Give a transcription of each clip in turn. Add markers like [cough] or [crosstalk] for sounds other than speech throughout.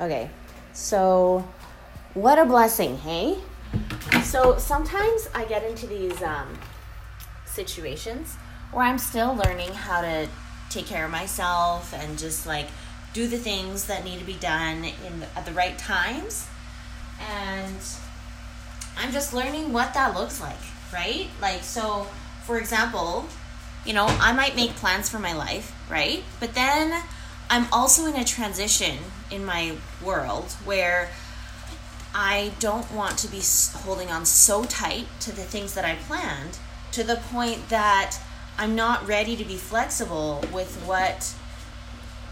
Okay, so what a blessing, hey? So sometimes I get into these um, situations where I'm still learning how to take care of myself and just like do the things that need to be done in at the right times and I'm just learning what that looks like, right? Like so for example, you know, I might make plans for my life, right? But then I'm also in a transition in my world where I don't want to be holding on so tight to the things that I planned to the point that I'm not ready to be flexible with what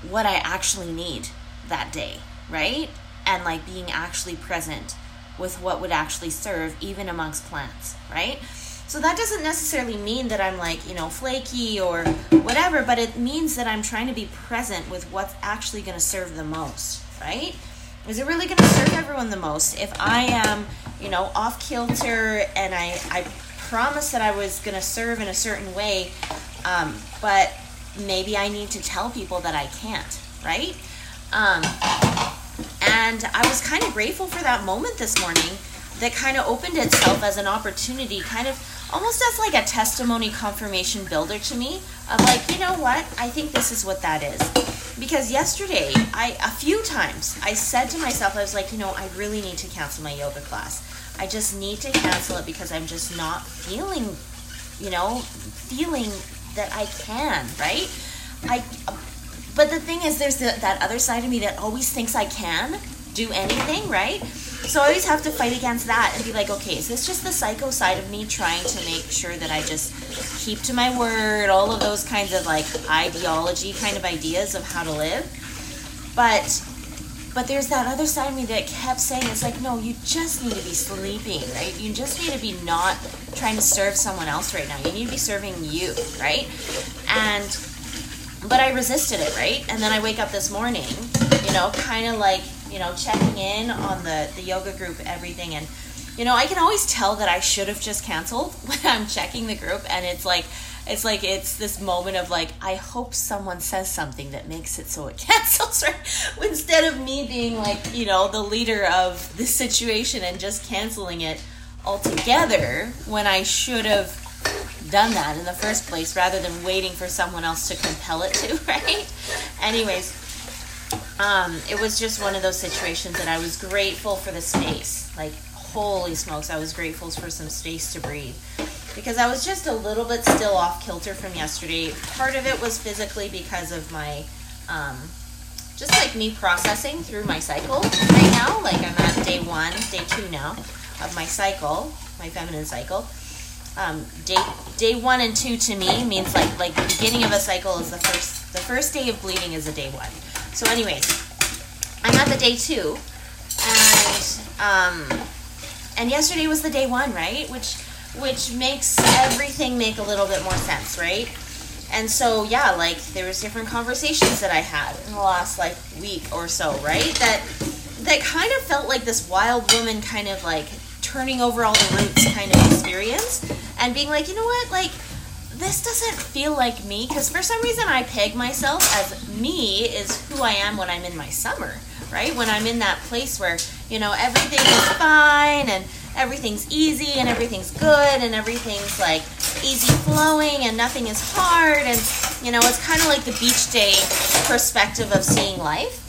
what I actually need that day, right? And like being actually present with what would actually serve even amongst plants, right? So that doesn't necessarily mean that I'm like, you know, flaky or whatever, but it means that I'm trying to be present with what's actually going to serve the most, right? Is it really going to serve everyone the most? If I am, you know, off kilter and I, I promised that I was going to serve in a certain way, um, but maybe I need to tell people that I can't, right? Um, and I was kind of grateful for that moment this morning that kind of opened itself as an opportunity, kind of almost as like a testimony confirmation builder to me of like, you know what? I think this is what that is. Because yesterday, I a few times I said to myself, I was like, you know, I really need to cancel my yoga class. I just need to cancel it because I'm just not feeling, you know, feeling that I can, right? I but the thing is there's the, that other side of me that always thinks I can do anything, right? So I always have to fight against that and be like, okay, is this just the psycho side of me trying to make sure that I just keep to my word, all of those kinds of like ideology kind of ideas of how to live? But but there's that other side of me that kept saying it's like no you just need to be sleeping right? You just need to be not trying to serve someone else right now. You need to be serving you right? And but i resisted it right? And then i wake up this morning you know kind of like you know, checking in on the, the yoga group, everything. And, you know, I can always tell that I should have just canceled [laughs] when I'm checking the group. And it's like, it's like it's this moment of like I hope someone says something that makes it so it [laughs] cancels right instead of me being like you know the leader of the situation and just canceling it altogether when I should have done that in the first place rather than waiting for someone else to compel it to [laughs] right anyways um, it was just one of those situations that I was grateful for the space. Like, holy smokes, I was grateful for some space to breathe. Because I was just a little bit still off kilter from yesterday. Part of it was physically because of my, um, just like me processing through my cycle right now. Like, I'm at day one, day two now of my cycle, my feminine cycle. Um, day day one and two to me means like like the beginning of a cycle is the first the first day of bleeding is a day one so, anyways, I'm at the day two, and um, and yesterday was the day one, right? Which which makes everything make a little bit more sense, right? And so, yeah, like there was different conversations that I had in the last like week or so, right? That that kind of felt like this wild woman kind of like turning over all the roots kind of experience and being like, you know what, like this doesn't feel like me because for some reason I peg myself as me is who I am when I'm in my summer, right? When I'm in that place where, you know, everything is fine and everything's easy and everything's good and everything's like easy flowing and nothing is hard and you know, it's kind of like the beach day perspective of seeing life.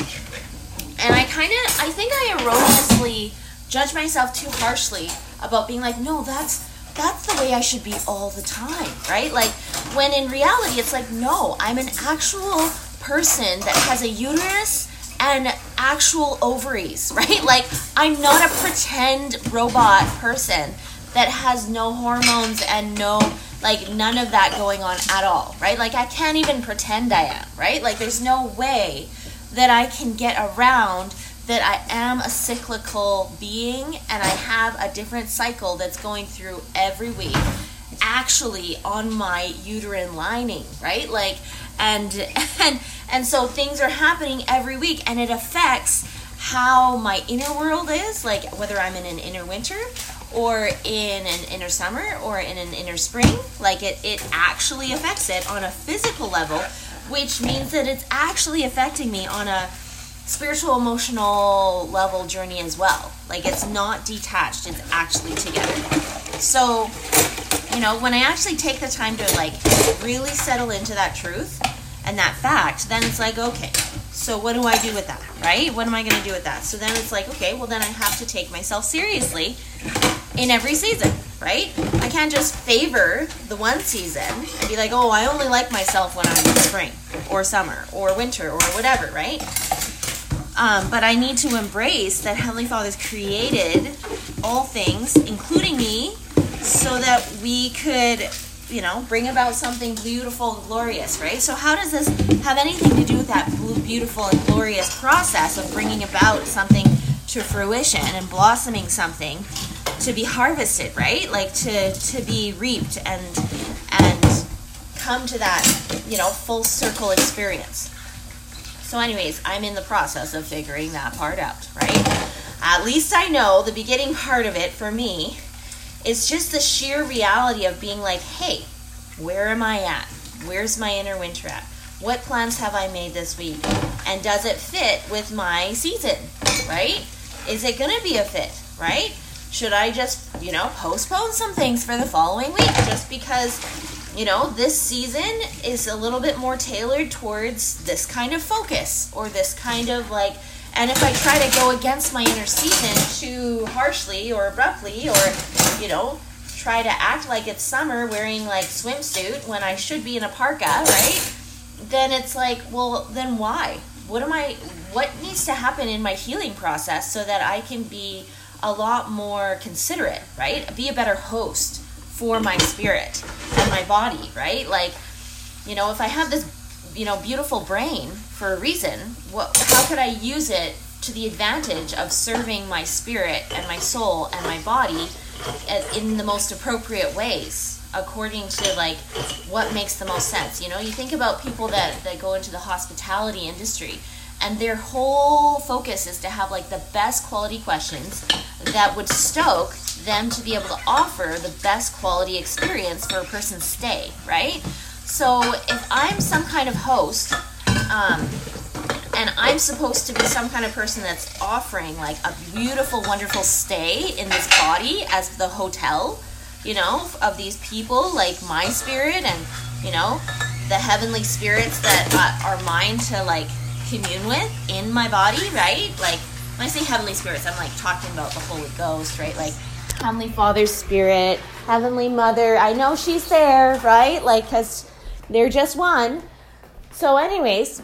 And I kind of I think I erroneously judge myself too harshly about being like, "No, that's that's the way I should be all the time, right? Like, when in reality, it's like, no, I'm an actual person that has a uterus and actual ovaries, [laughs] right? Like, I'm not a pretend robot person that has no hormones and no, like, none of that going on at all, right? Like, I can't even pretend I am, right? Like, there's no way that I can get around that I am a cyclical being and I have a different cycle that's going through every week actually on my uterine lining, right? Like and [laughs] and and so things are happening every week and it affects how my inner world is, like whether I'm in an inner winter or in an inner summer or in an inner spring, like it it actually affects it on a physical level, which means that it's actually affecting me on a spiritual emotional level journey as well. Like it's not detached, it's actually together. So, you know, when I actually take the time to like really settle into that truth and that fact, then it's like, okay, so what do I do with that, right? What am I going to do with that? So then it's like, okay, well then I have to take myself seriously in every season, right? I can't just favor the one season and be like, oh, I only like myself when I'm in spring or summer or winter or whatever, right? Um, but I need to embrace that Heavenly Father's created all things, including me, so that we could you know, bring about something beautiful and glorious, right? So, how does this have anything to do with that beautiful and glorious process of bringing about something to fruition and blossoming something to be harvested, right? Like to to be reaped and and come to that, you know, full circle experience. So, anyways, I'm in the process of figuring that part out, right? At least I know the beginning part of it for me it's just the sheer reality of being like, hey, where am I at? Where's my inner winter at? What plans have I made this week? And does it fit with my season, right? Is it going to be a fit, right? Should I just, you know, postpone some things for the following week just because, you know, this season is a little bit more tailored towards this kind of focus or this kind of like and if I try to go against my inner season too harshly or abruptly, or, you know, try to act like it's summer wearing like swimsuit when I should be in a parka, right? Then it's like, well, then why? What am I, what needs to happen in my healing process so that I can be a lot more considerate, right? Be a better host for my spirit and my body, right? Like, you know, if I have this you know beautiful brain for a reason what how could i use it to the advantage of serving my spirit and my soul and my body in the most appropriate ways according to like what makes the most sense you know you think about people that that go into the hospitality industry and their whole focus is to have like the best quality questions that would stoke them to be able to offer the best quality experience for a person's stay right so if I'm some kind of host, um, and I'm supposed to be some kind of person that's offering like a beautiful, wonderful stay in this body as the hotel, you know, of these people, like my spirit and, you know, the heavenly spirits that are mine to like commune with in my body, right? Like, when I say heavenly spirits, I'm like talking about the Holy Ghost, right? Like, Heavenly Father's spirit, Heavenly Mother. I know she's there, right? Like, because they're just one. So, anyways,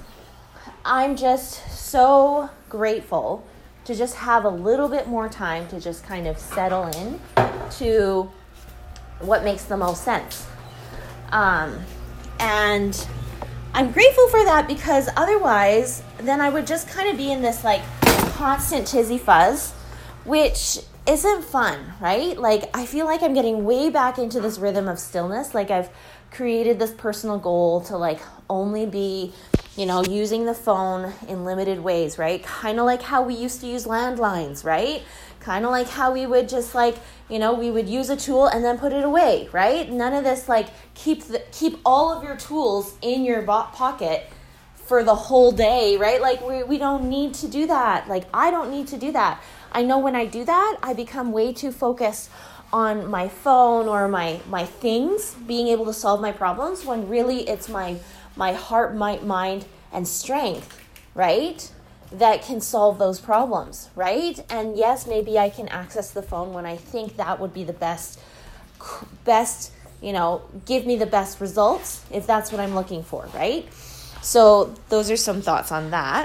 I'm just so grateful to just have a little bit more time to just kind of settle in to what makes the most sense. Um, and I'm grateful for that because otherwise, then I would just kind of be in this like constant tizzy fuzz, which isn't fun, right? Like, I feel like I'm getting way back into this rhythm of stillness. Like, I've created this personal goal to like only be you know using the phone in limited ways right? Kind of like how we used to use landlines right? Kind of like how we would just like you know we would use a tool and then put it away right? None of this like keep the, keep all of your tools in your pocket for the whole day right? Like we, we don't need to do that. Like i don't need to do that i know when i do that i become way too focused on my phone or my my things being able to solve my problems when really it's my my heart my mind and strength right that can solve those problems right? And yes maybe i can access the phone when i think that would be the best best you know give me the best results if that's what i'm looking for right? So those are some thoughts on that